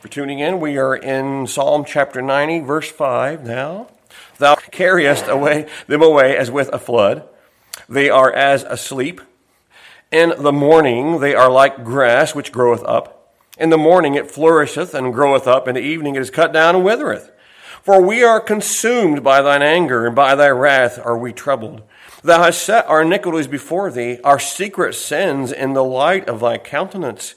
For tuning in, we are in Psalm chapter 90, verse 5 now. Thou carriest away them away as with a flood. They are as asleep. In the morning they are like grass which groweth up. In the morning it flourisheth and groweth up. In the evening it is cut down and withereth. For we are consumed by thine anger, and by thy wrath are we troubled. Thou hast set our iniquities before thee, our secret sins in the light of thy countenance.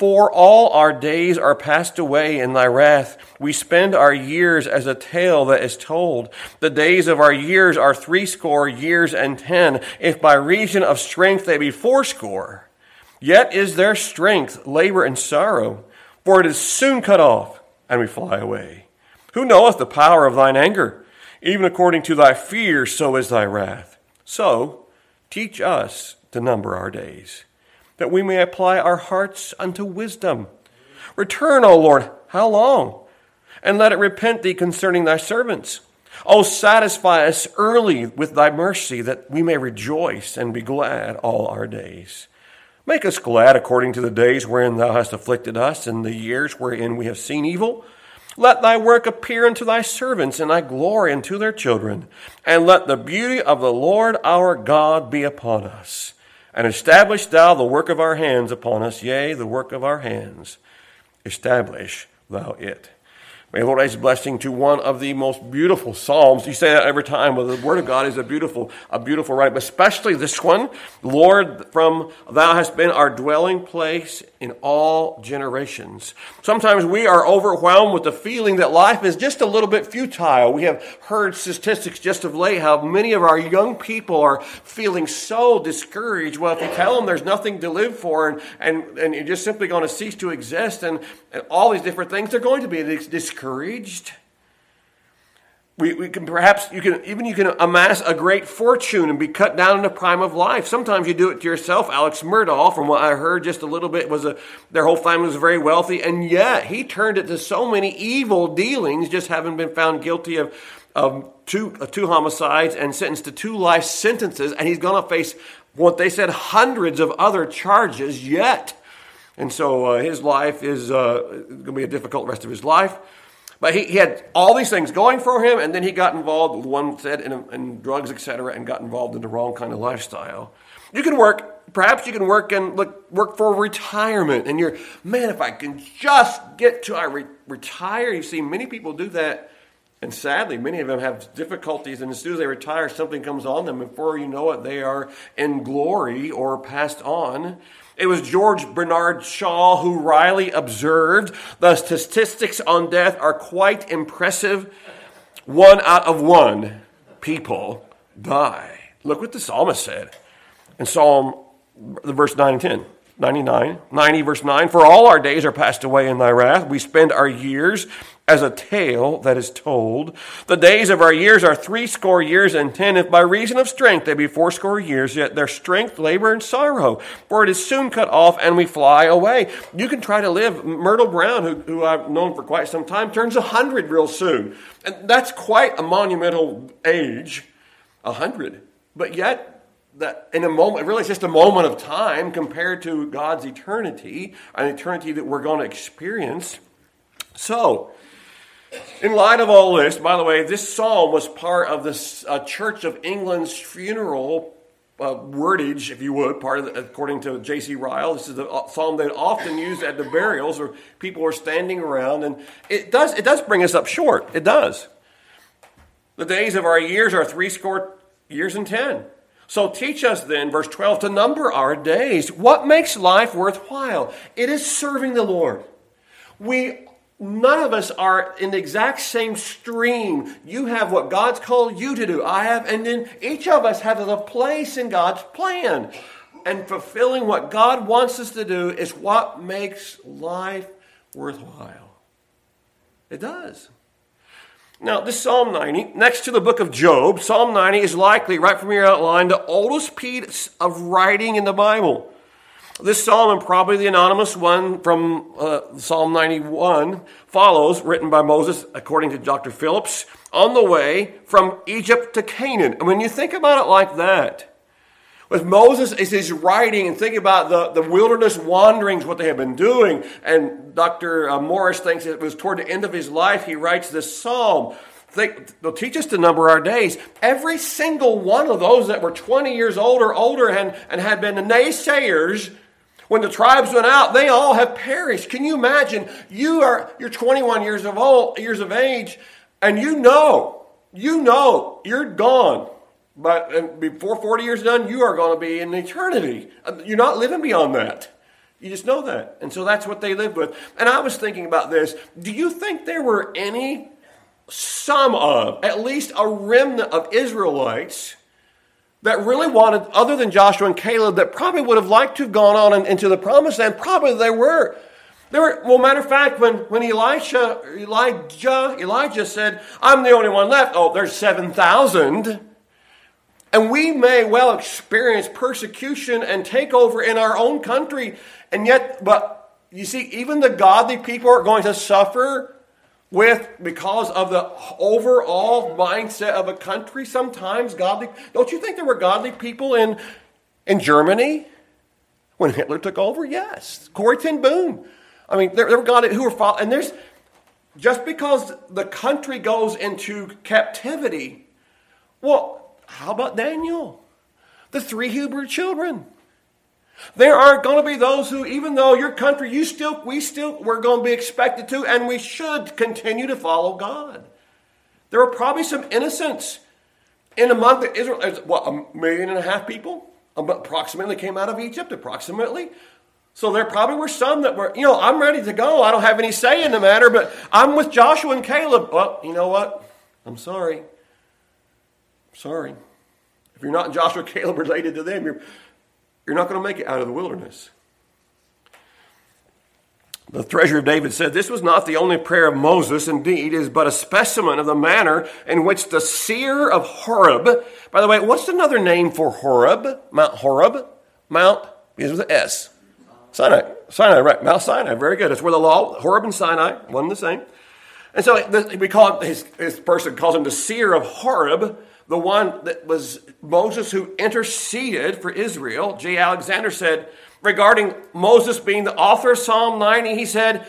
For all our days are passed away in thy wrath. We spend our years as a tale that is told. The days of our years are threescore years and ten, if by reason of strength they be fourscore. Yet is their strength labor and sorrow, for it is soon cut off, and we fly away. Who knoweth the power of thine anger? Even according to thy fear, so is thy wrath. So, teach us to number our days that we may apply our hearts unto wisdom. Return, O Lord, how long? And let it repent thee concerning thy servants. O satisfy us early with thy mercy, that we may rejoice and be glad all our days. Make us glad according to the days wherein thou hast afflicted us, and the years wherein we have seen evil. Let thy work appear unto thy servants, and thy glory unto their children. And let the beauty of the Lord our God be upon us and establish thou the work of our hands upon us, yea, the work of our hands. Establish thou it. May the Lord add his blessing to one of the most beautiful psalms. You say that every time. Well, the word of God is a beautiful, a beautiful but especially this one. Lord, from thou hast been our dwelling place in all generations. Sometimes we are overwhelmed with the feeling that life is just a little bit futile. We have heard statistics just of late how many of our young people are feeling so discouraged. Well, if you tell them there's nothing to live for and, and, and you're just simply going to cease to exist and, and all these different things, they're going to be discouraged discouraged. We, we can perhaps you can even you can amass a great fortune and be cut down in the prime of life. Sometimes you do it to yourself. Alex Murdaugh, from what I heard just a little bit, was a their whole family was very wealthy, and yet he turned it to so many evil dealings, just having been found guilty of of two two homicides and sentenced to two life sentences, and he's going to face what they said hundreds of other charges yet. And so uh, his life is uh, going to be a difficult rest of his life. But he, he had all these things going for him, and then he got involved, one said, in, in drugs, etc., and got involved in the wrong kind of lifestyle. You can work, perhaps you can work and look, work for retirement, and you're, man, if I can just get to I re- retire. You see, many people do that, and sadly, many of them have difficulties, and as soon as they retire, something comes on them. Before you know it, they are in glory or passed on. It was George Bernard Shaw who wryly observed the statistics on death are quite impressive. One out of one people die. Look what the psalmist said in Psalm verse 9 and 10. 99, 90 verse 9, for all our days are passed away in thy wrath. We spend our years as a tale that is told. The days of our years are threescore years and ten. If by reason of strength they be fourscore years, yet their strength, labor, and sorrow. For it is soon cut off and we fly away. You can try to live. Myrtle Brown, who, who I've known for quite some time, turns a hundred real soon. And that's quite a monumental age, a hundred. But yet, that in a moment, really, it's just a moment of time compared to God's eternity, an eternity that we're going to experience. So, in light of all this, by the way, this psalm was part of the uh, Church of England's funeral uh, wordage, if you would, part of the, according to J.C. Ryle. This is the uh, psalm they often used at the burials where people were standing around, and it does it does bring us up short. It does. The days of our years are three score years and ten. So teach us then, verse 12, to number our days. What makes life worthwhile? It is serving the Lord. We none of us are in the exact same stream. You have what God's called you to do. I have, and then each of us have a place in God's plan. And fulfilling what God wants us to do is what makes life worthwhile. It does. Now, this Psalm 90, next to the book of Job, Psalm 90 is likely, right from your outline, the oldest piece of writing in the Bible. This psalm, and probably the anonymous one from uh, Psalm 91, follows, written by Moses, according to Dr. Phillips, on the way from Egypt to Canaan. And when you think about it like that, With Moses, as he's writing and thinking about the, the wilderness wanderings, what they have been doing, and Dr. Uh, Morris thinks it was toward the end of his life he writes this psalm. Think, they'll teach us to number our days. Every single one of those that were 20 years old or older and, and had been the naysayers when the tribes went out, they all have perished. Can you imagine? You are you're 21 years of old, years of age, and you know, you know, you're gone. But before 40 years done, you are going to be in eternity. Uh, you're not living beyond that. You just know that. And so that's what they lived with. And I was thinking about this. Do you think there were any, some of, at least a remnant of Israelites that really wanted, other than Joshua and Caleb, that probably would have liked to have gone on and, into the promised land? Probably there were. There were, well, matter of fact, when, when Elisha, Elijah, Elijah said, I'm the only one left. Oh, there's 7,000. And we may well experience persecution and takeover in our own country. And yet, but you see, even the godly people are going to suffer with because of the overall mindset of a country sometimes godly don't you think there were godly people in in germany when hitler took over yes corrie ten boom i mean there, there were godly who were and there's just because the country goes into captivity well how about Daniel? The three Hebrew children. There are going to be those who, even though your country, you still, we still, we're going to be expected to, and we should continue to follow God. There are probably some innocents in among the Israel. What a million and a half people approximately came out of Egypt, approximately. So there probably were some that were, you know, I'm ready to go. I don't have any say in the matter, but I'm with Joshua and Caleb. Well, you know what? I'm sorry. Sorry. If you're not Joshua Caleb related to them, you're, you're not going to make it out of the wilderness. The Treasury of David said, This was not the only prayer of Moses, indeed, is but a specimen of the manner in which the seer of Horeb, by the way, what's another name for Horeb? Mount Horeb? Mount, begins with an S. Sinai. Sinai, right. Mount Sinai. Very good. It's where the law, Horeb and Sinai, one and the same. And so we call it, his, his person calls him the seer of Horeb the one that was Moses who interceded for Israel, J. Alexander said regarding Moses being the author of Psalm 90, he said,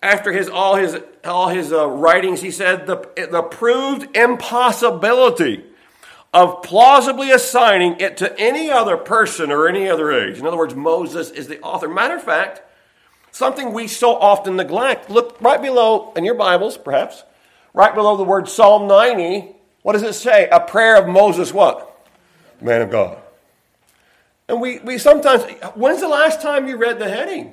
after his all his all his uh, writings, he said the the proved impossibility of plausibly assigning it to any other person or any other age. In other words, Moses is the author. Matter of fact, something we so often neglect. Look right below in your Bibles, perhaps, right below the word Psalm 90. What does it say? A prayer of Moses, what? Man of God. And we, we sometimes, when's the last time you read the heading?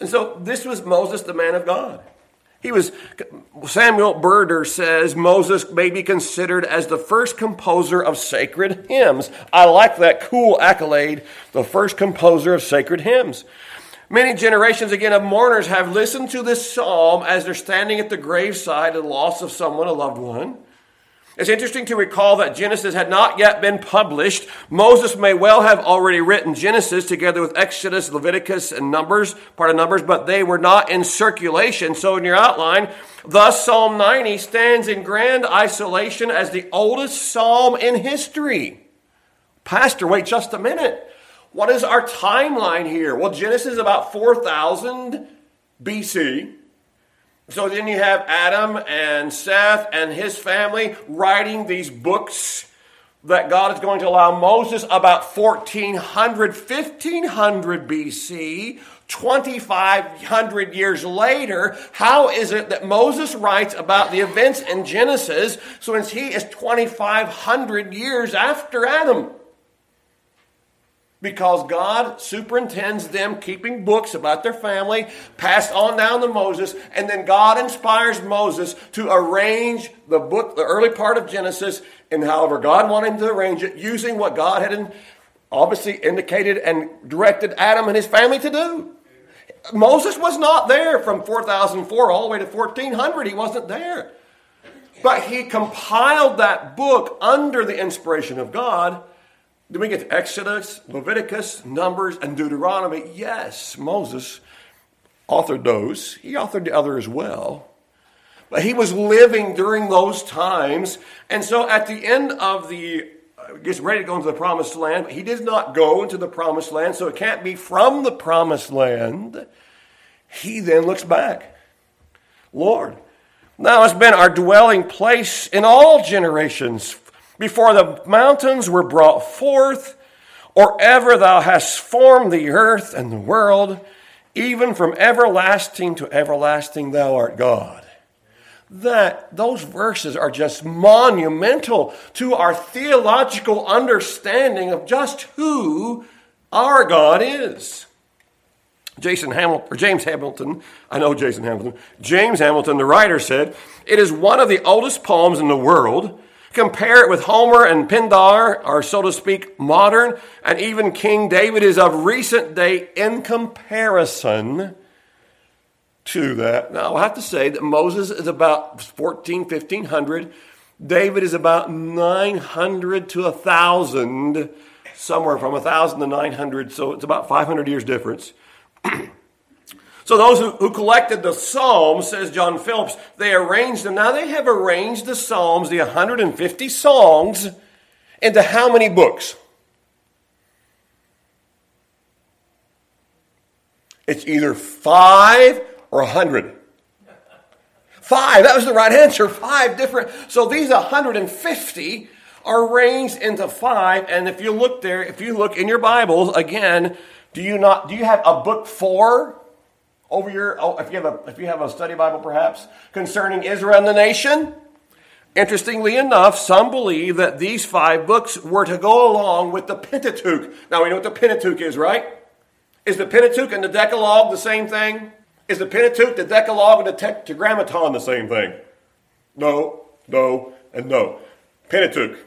And so this was Moses, the man of God. He was, Samuel Burder says Moses may be considered as the first composer of sacred hymns. I like that cool accolade, the first composer of sacred hymns. Many generations again of mourners have listened to this psalm as they're standing at the graveside of the loss of someone, a loved one. It's interesting to recall that Genesis had not yet been published. Moses may well have already written Genesis together with Exodus, Leviticus, and Numbers, part of Numbers, but they were not in circulation. So in your outline, thus Psalm 90 stands in grand isolation as the oldest psalm in history. Pastor, wait just a minute. What is our timeline here? Well, Genesis is about 4,000 BC. So then you have Adam and Seth and his family writing these books that God is going to allow Moses about 1400, 1500 BC, 2500 years later. How is it that Moses writes about the events in Genesis since he is 2500 years after Adam? Because God superintends them keeping books about their family, passed on down to Moses, and then God inspires Moses to arrange the book, the early part of Genesis, and however God wanted him to arrange it, using what God had obviously indicated and directed Adam and his family to do. Moses was not there from 4004 all the way to 1400. He wasn't there. But he compiled that book under the inspiration of God then we get Exodus, Leviticus, Numbers, and Deuteronomy. Yes, Moses authored those. He authored the other as well. But he was living during those times. And so at the end of the uh, gets ready to go into the promised land. But he did not go into the promised land, so it can't be from the promised land. He then looks back. Lord, thou hast been our dwelling place in all generations. Before the mountains were brought forth, or ever thou hast formed the earth and the world, even from everlasting to everlasting, thou art God. That those verses are just monumental to our theological understanding of just who our God is. Jason Hamilton, or James Hamilton, I know Jason Hamilton, James Hamilton, the writer said, it is one of the oldest poems in the world Compare it with Homer and Pindar, or so to speak, modern, and even King David is of recent date in comparison to that. Now, I'll have to say that Moses is about 14, 1500. David is about 900 to 1,000, somewhere from 1,000 to 900, so it's about 500 years difference. So those who, who, collected the Psalms, says John Phillips, they arranged them. Now they have arranged the Psalms, the 150 songs, into how many books? It's either five or a hundred. Five, that was the right answer. Five different. So these 150 are arranged into five. And if you look there, if you look in your Bibles, again, do you not, do you have a book four? Over your, oh, if you have a, if you have a study Bible perhaps, concerning Israel and the nation. Interestingly enough, some believe that these five books were to go along with the Pentateuch. Now we know what the Pentateuch is, right? Is the Pentateuch and the Decalogue the same thing? Is the Pentateuch, the Decalogue, and the Tetragrammaton the same thing? No, no, and no. Pentateuch,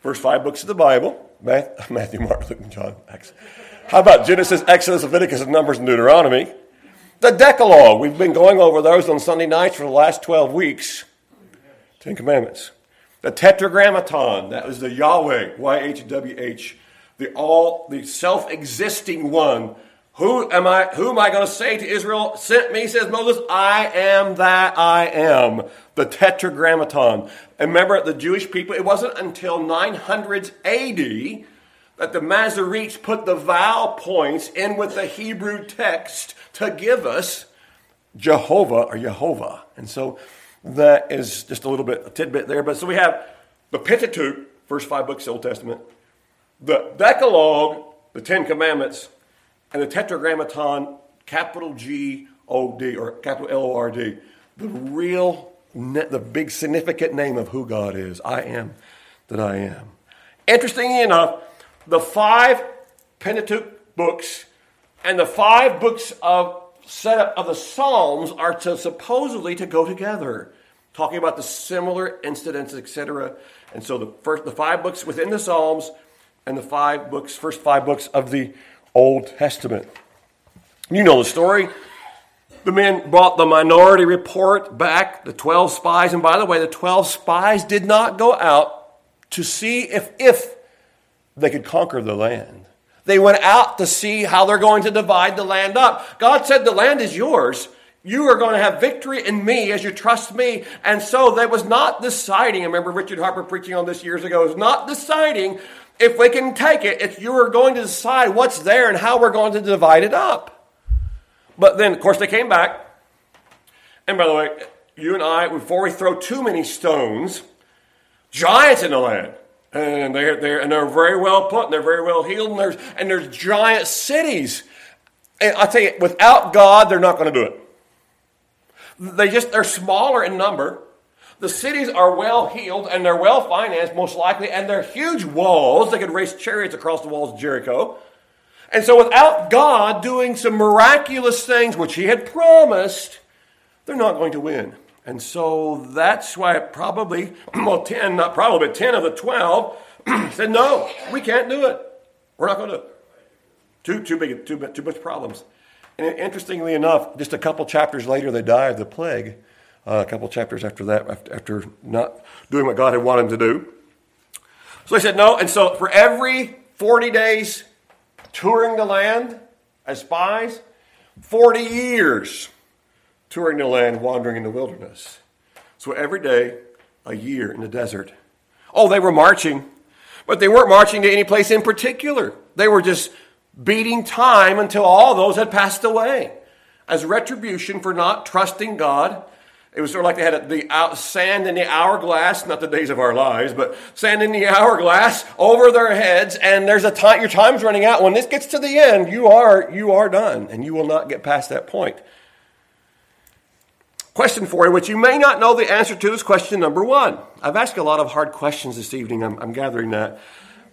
first five books of the Bible Matthew, Mark, Luke, and John. Acts. How about Genesis, Exodus, Leviticus, and Numbers, and Deuteronomy? The Decalogue, we've been going over those on Sunday nights for the last 12 weeks. Ten Commandments. The Tetragrammaton, that was the Yahweh, Y-H-W-H, the all, the self-existing one. Who am I, who am I going to say to Israel, sent me, says Moses, I am that I am. The Tetragrammaton. And remember, the Jewish people, it wasn't until 900 AD that the Masoretes put the vowel points in with the Hebrew text to give us Jehovah or Jehovah. And so that is just a little bit, a tidbit there. But so we have the Pentateuch, first five books of the Old Testament, the Decalogue, the Ten Commandments, and the Tetragrammaton, capital G O D or capital L O R D, the real, the big significant name of who God is. I am that I am. Interestingly enough, the five Pentateuch books and the five books of setup of the Psalms are to supposedly to go together, talking about the similar incidents, etc. And so the first, the five books within the Psalms, and the five books, first five books of the Old Testament. You know the story. The men brought the minority report back, the 12 spies. And by the way, the 12 spies did not go out to see if, if they could conquer the land. They went out to see how they're going to divide the land up. God said, The land is yours. You are going to have victory in me as you trust me. And so that was not deciding. I remember Richard Harper preaching on this years ago. It was not deciding if we can take it. It's you are going to decide what's there and how we're going to divide it up. But then, of course, they came back. And by the way, you and I, before we throw too many stones, giants in the land and they're, they're, and they're very well put, and they're very well heeled, and there's, and there's giant cities. And I tell you, without God, they're not going to do it. They just, they're smaller in number. The cities are well heeled and they're well financed, most likely, and they're huge walls. They could race chariots across the walls of Jericho. And so, without God doing some miraculous things, which He had promised, they're not going to win. And so that's why probably, well, 10, not probably, but 10 of the 12 said, no, we can't do it. We're not going to do it. Too, too big, too, too much problems. And interestingly enough, just a couple chapters later, they die of the plague. Uh, a couple chapters after that, after not doing what God had wanted them to do. So they said no. And so for every 40 days touring the land as spies, 40 years touring the land, wandering in the wilderness. So every day, a year in the desert. Oh, they were marching. But they weren't marching to any place in particular. They were just beating time until all those had passed away as retribution for not trusting God. It was sort of like they had the sand in the hourglass, not the days of our lives, but sand in the hourglass over their heads, and there's a time your time's running out. When this gets to the end, you are you are done, and you will not get past that point. Question for you, which you may not know the answer to, is question number one. I've asked a lot of hard questions this evening. I'm, I'm gathering that.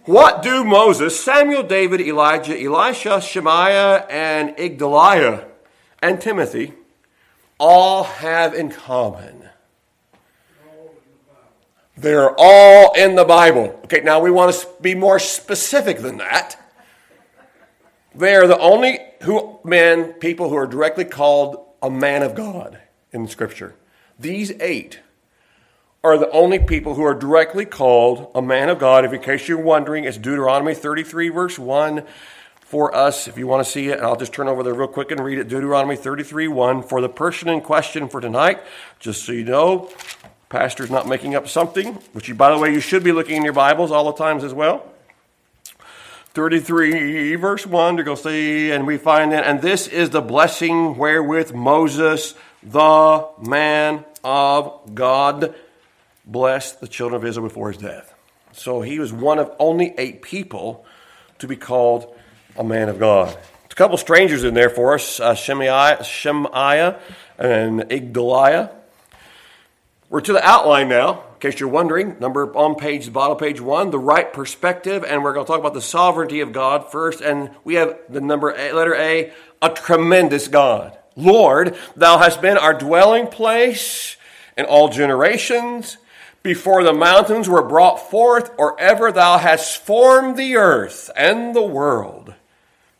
What do Moses, Samuel, David, Elijah, Elisha, Shemaiah, and Igdaliah, and Timothy all have in common? They're all in the Bible. Okay, now we want to be more specific than that. They are the only who, men, people who are directly called a man of God in Scripture. These eight are the only people who are directly called a man of God. If in case you're wondering, it's Deuteronomy 33, verse 1 for us. If you want to see it, I'll just turn over there real quick and read it. Deuteronomy 33, 1. For the person in question for tonight, just so you know, pastor's not making up something, which you, by the way, you should be looking in your Bibles all the times as well. 33, verse 1, to go see, and we find that, and this is the blessing wherewith Moses, the man of God, blessed the children of Israel before his death. So he was one of only eight people to be called a man of God. A couple of strangers in there for us uh, Shemaiah, Shemaiah and Igdaliah. We're to the outline now, in case you're wondering. Number on page, bottom page one, the right perspective, and we're going to talk about the sovereignty of God first. And we have the number a, letter A, a tremendous God. Lord, thou hast been our dwelling place in all generations before the mountains were brought forth, or ever thou hast formed the earth and the world.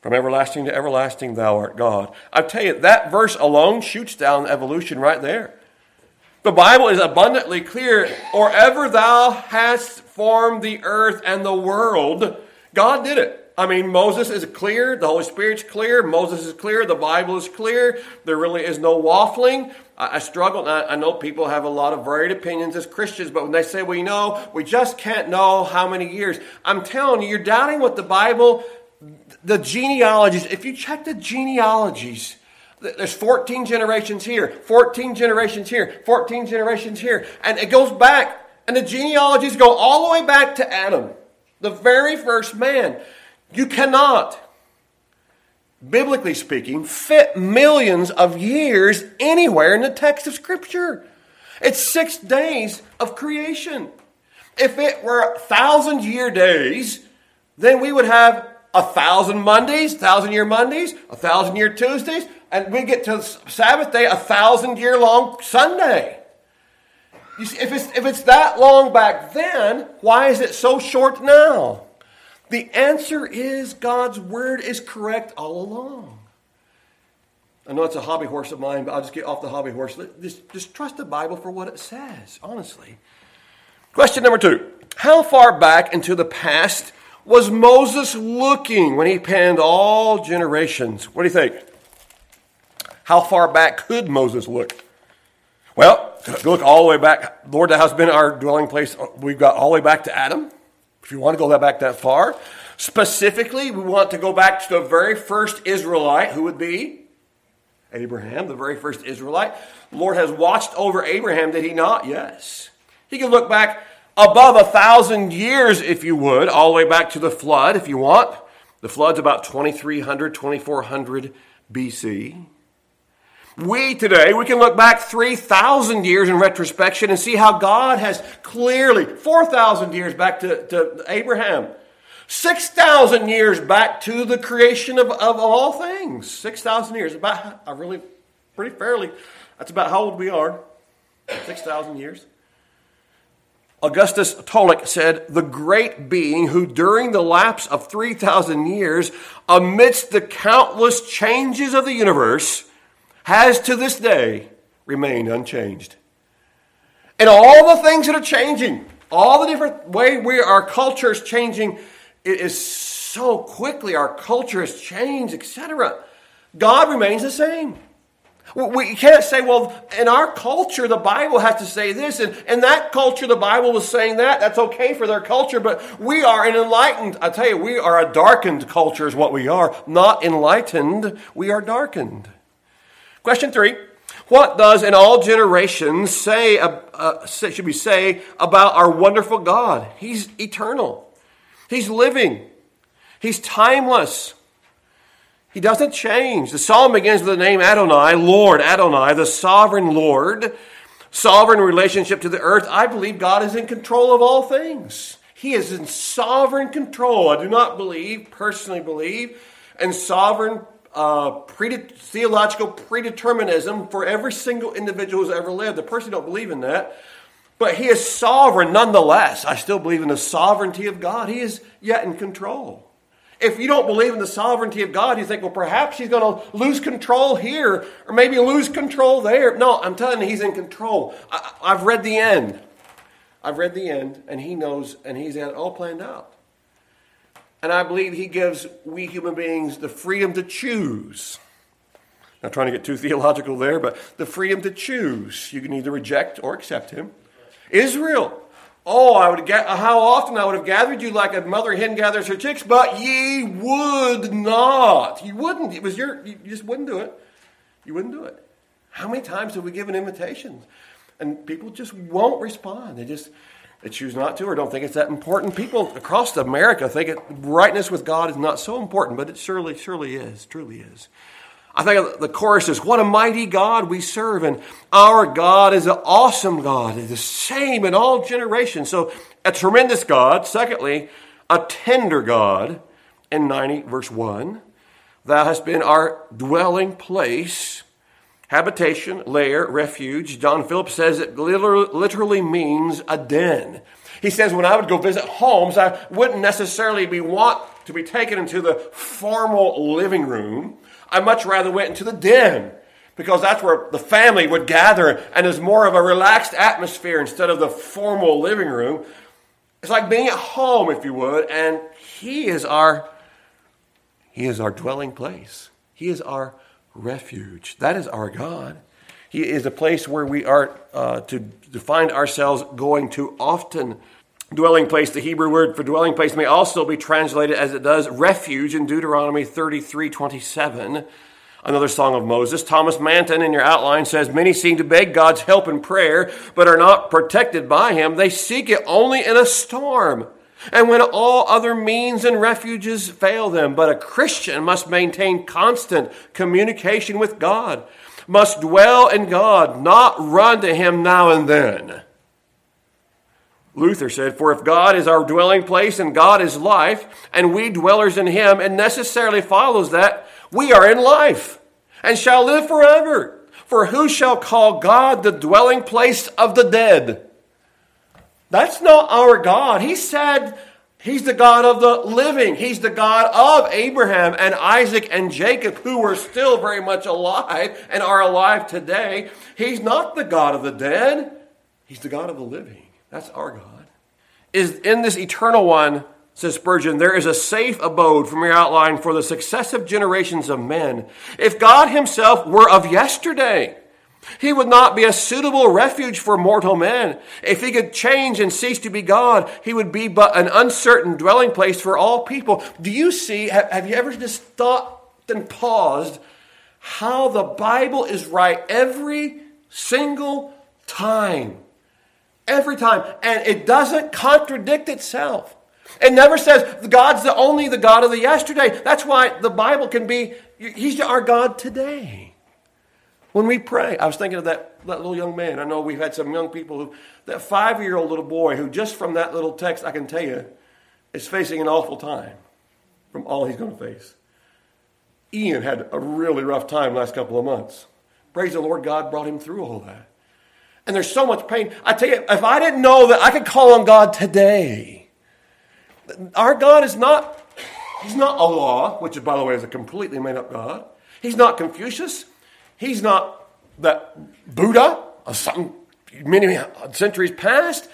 From everlasting to everlasting, thou art God. I tell you, that verse alone shoots down evolution right there. The Bible is abundantly clear, or ever thou hast formed the earth and the world, God did it. I mean, Moses is clear, the Holy Spirit's clear, Moses is clear, the Bible is clear. There really is no waffling. I, I struggle, I, I, know people have a lot of varied opinions as Christians, but when they say, well, you know, we just can't know how many years, I'm telling you, you're doubting what the Bible, the genealogies, if you check the genealogies, there's 14 generations here, 14 generations here, 14 generations here, and it goes back, and the genealogies go all the way back to Adam, the very first man. You cannot, biblically speaking, fit millions of years anywhere in the text of Scripture. It's six days of creation. If it were thousand year days, then we would have a thousand Mondays, thousand year Mondays, a thousand year Tuesdays, and we get to Sabbath day, a thousand year long Sunday. See, if it's, if it's that long back then, why is it so short now? The answer is God's word is correct all along. I know it's a hobby horse of mine, but I'll just get off the hobby horse. Just, just trust the Bible for what it says, honestly. Question number two How far back into the past was Moses looking when he penned all generations? What do you think? How far back could Moses look? Well, look all the way back. Lord, that has been our dwelling place. We've got all the way back to Adam. If you want to go back that far, specifically, we want to go back to the very first Israelite, who would be Abraham, the very first Israelite. The Lord has watched over Abraham, did he not? Yes. He can look back above a thousand years, if you would, all the way back to the flood, if you want. The flood's about 2300, 2400 BC. We today, we can look back 3,000 years in retrospection and see how God has clearly, 4,000 years back to, to Abraham, 6,000 years back to the creation of, of all things. 6,000 years, about, I really, pretty fairly, that's about how old we are. 6,000 years. Augustus Tholuck said, The great being who, during the lapse of 3,000 years, amidst the countless changes of the universe, has to this day remained unchanged. And all the things that are changing, all the different way we our culture is changing, it is so quickly our culture has changed, etc. God remains the same. We can't say, well, in our culture, the Bible has to say this, and in that culture, the Bible was saying that. That's okay for their culture, but we are an enlightened, I tell you, we are a darkened culture, is what we are. Not enlightened, we are darkened. Question three What does in all generations say, uh, should we say, about our wonderful God? He's eternal, He's living, He's timeless. He doesn't change. The psalm begins with the name Adonai, Lord Adonai, the sovereign Lord, sovereign relationship to the earth. I believe God is in control of all things. He is in sovereign control. I do not believe, personally believe, in sovereign uh, prede- theological predeterminism for every single individual who's ever lived. I person don't believe in that. But he is sovereign nonetheless. I still believe in the sovereignty of God. He is yet in control. If you don't believe in the sovereignty of God, you think, well, perhaps he's going to lose control here or maybe lose control there. No, I'm telling you, he's in control. I, I've read the end. I've read the end, and he knows, and he's got it all planned out. And I believe he gives we human beings the freedom to choose. Not trying to get too theological there, but the freedom to choose. You can either reject or accept him. Israel Oh, I would get how often I would have gathered you like a mother hen gathers her chicks, but ye would not. You wouldn't. It was your you just wouldn't do it. You wouldn't do it. How many times have we given invitations? And people just won't respond. They just they choose not to or don't think it's that important. People across America think it, rightness with God is not so important, but it surely, surely is, truly is. I think the chorus is, What a mighty God we serve. And our God is an awesome God, the same in all generations. So, a tremendous God. Secondly, a tender God. In 90, verse 1, Thou hast been our dwelling place, habitation, lair, refuge. John Phillips says it literally means a den. He says, when I would go visit homes, I wouldn't necessarily be want to be taken into the formal living room. I much rather went into the den because that's where the family would gather and there's more of a relaxed atmosphere instead of the formal living room. It's like being at home, if you would, and He is our He is our dwelling place. He is our refuge. That is our God. He is a place where we are uh, to, to find ourselves going to often dwelling place, the Hebrew word for dwelling place may also be translated as it does refuge in Deuteronomy 33 27. Another song of Moses. Thomas Manton in your outline says, Many seem to beg God's help in prayer, but are not protected by him. They seek it only in a storm. And when all other means and refuges fail them, but a Christian must maintain constant communication with God, must dwell in God, not run to him now and then. Luther said, For if God is our dwelling place and God is life, and we dwellers in him, it necessarily follows that we are in life and shall live forever. For who shall call God the dwelling place of the dead? That's not our God. He said he's the God of the living. He's the God of Abraham and Isaac and Jacob, who were still very much alive and are alive today. He's not the God of the dead, he's the God of the living. That's our God. Is in this eternal one, says Spurgeon, there is a safe abode from your outline for the successive generations of men. If God himself were of yesterday, he would not be a suitable refuge for mortal men. If he could change and cease to be God, he would be but an uncertain dwelling place for all people. Do you see, have, you ever just thought and paused how the Bible is right every single time? Every time. And it doesn't contradict itself. It never says God's the only the God of the yesterday. That's why the Bible can be, He's our God today. When we pray, I was thinking of that, that little young man. I know we've had some young people who, that five year old little boy who, just from that little text, I can tell you, is facing an awful time from all he's going to face. Ian had a really rough time last couple of months. Praise the Lord, God brought him through all that and there's so much pain. I tell you, if I didn't know that I could call on God today, our God is not, he's not Allah, which by the way is a completely made up God. He's not Confucius. He's not that Buddha of some many centuries past.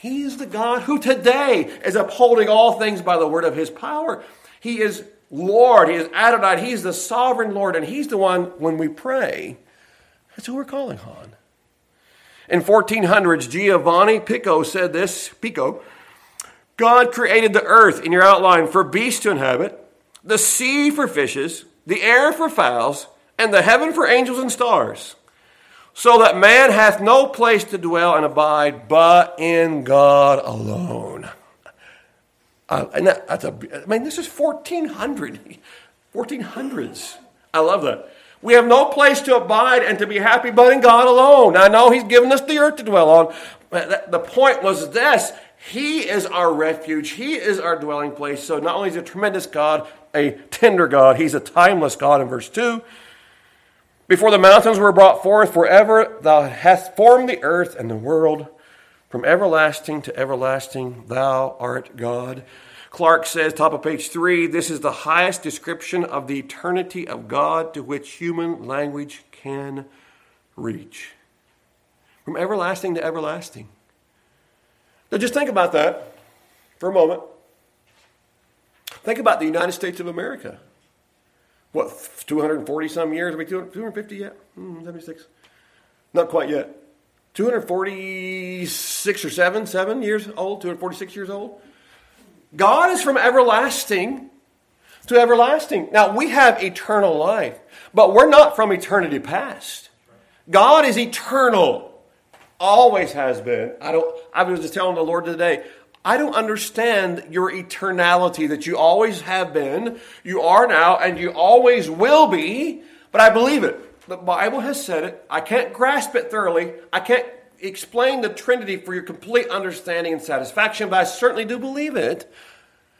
He's the God who today is upholding all things by the word of his power. He is Lord. He is Adonai. He's the sovereign Lord. And he's the one, when we pray, That's who we're calling on. In 1400s, Giovanni Pico said this Pico, God created the earth in your outline for beasts to inhabit, the sea for fishes, the air for fowls, and the heaven for angels and stars, so that man hath no place to dwell and abide but in God alone. Uh, and that, that's a, I mean, this is 1400, 1400s. I love that. We have no place to abide and to be happy but in God alone. I know He's given us the earth to dwell on. But the point was this He is our refuge, He is our dwelling place. So not only is He a tremendous God, a tender God, He's a timeless God in verse 2. Before the mountains were brought forth, forever thou hast formed the earth and the world. From everlasting to everlasting, thou art God. Clarke says, top of page three, this is the highest description of the eternity of God to which human language can reach. From everlasting to everlasting. Now just think about that for a moment. Think about the United States of America. What, 240 some years? Are we 250 yet? Hmm, 76. Not quite yet. 246 or 7, 7 years old, 246 years old. God is from everlasting to everlasting. Now, we have eternal life, but we're not from eternity past. God is eternal, always has been. I don't I was just telling the Lord today, I don't understand your eternality that you always have been, you are now, and you always will be, but I believe it. The Bible has said it. I can't grasp it thoroughly. I can't explain the Trinity for your complete understanding and satisfaction, but I certainly do believe it.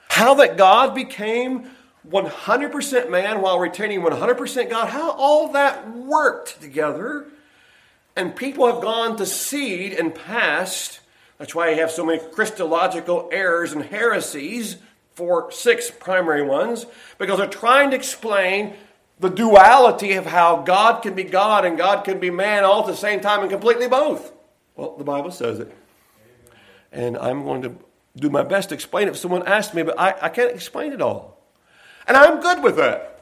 How that God became 100% man while retaining 100% God, how all that worked together. And people have gone to seed and past. That's why you have so many Christological errors and heresies, for six primary ones, because they're trying to explain the duality of how God can be God and God can be man all at the same time and completely both. Well, the Bible says it. And I'm going to do my best to explain it if someone asks me, but I, I can't explain it all. And I'm good with that.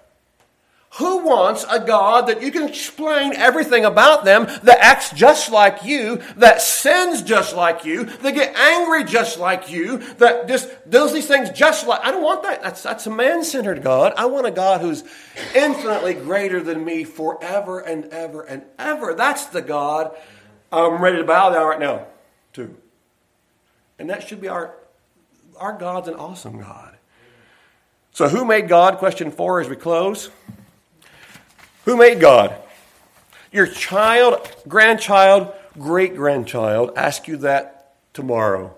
Who wants a God that you can explain everything about them, that acts just like you, that sins just like you, that get angry just like you, that just does these things just like I don't want that. That's that's a man-centered God. I want a God who's infinitely greater than me forever and ever and ever. That's the God I'm ready to bow down right now to. And that should be our, our God's an awesome God. So, who made God? Question four as we close. Who made God? Your child, grandchild, great grandchild ask you that tomorrow.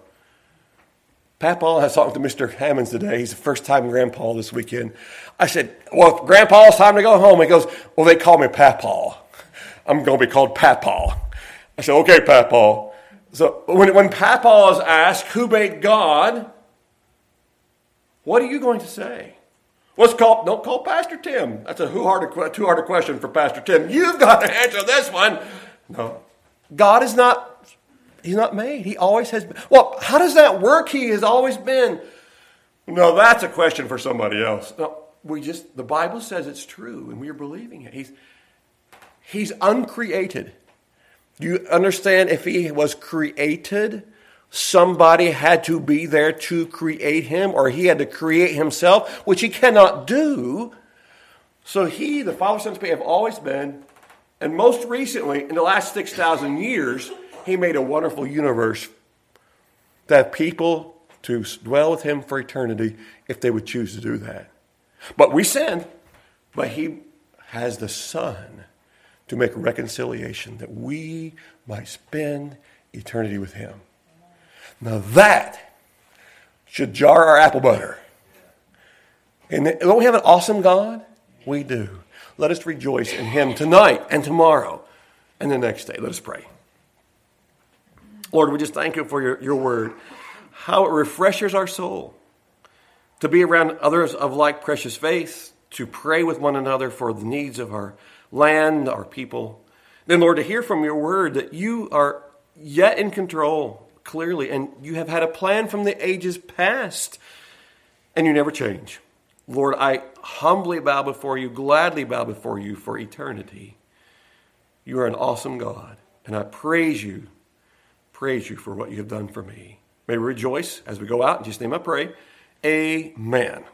Papa has talked to Mr. Hammonds today. He's the first time grandpa this weekend. I said, Well, if grandpa's time to go home, he goes, Well, they call me Papa. I'm going to be called Papa. I said, okay, Papa. So when, when Papa is asked who made God, what are you going to say? What's called? Don't call Pastor Tim. That's a too hard a, too hard a question for Pastor Tim. You've got to answer this one. No, God is not. He's not made. He always has been. Well, how does that work? He has always been. No, that's a question for somebody else. No, we just the Bible says it's true, and we are believing it. He's he's uncreated. Do you understand if he was created? Somebody had to be there to create him, or he had to create himself, which he cannot do. So he, the Father, Son, Spirit, have always been, and most recently, in the last 6,000 years, he made a wonderful universe that people to dwell with him for eternity if they would choose to do that. But we sin, but he has the Son to make reconciliation that we might spend eternity with Him. Now that should jar our apple butter. And don't we have an awesome God? We do. Let us rejoice in Him tonight and tomorrow and the next day. Let us pray. Lord, we just thank you for your, your word, how it refreshes our soul to be around others of like precious faith, to pray with one another for the needs of our land, our people. Then, Lord, to hear from your word that you are yet in control, clearly, and you have had a plan from the ages past, and you never change. Lord, I humbly bow before you, gladly bow before you for eternity. You are an awesome God. And I praise you, praise you for what you have done for me. May we rejoice as we go out. In Jesus' name I pray. Amen.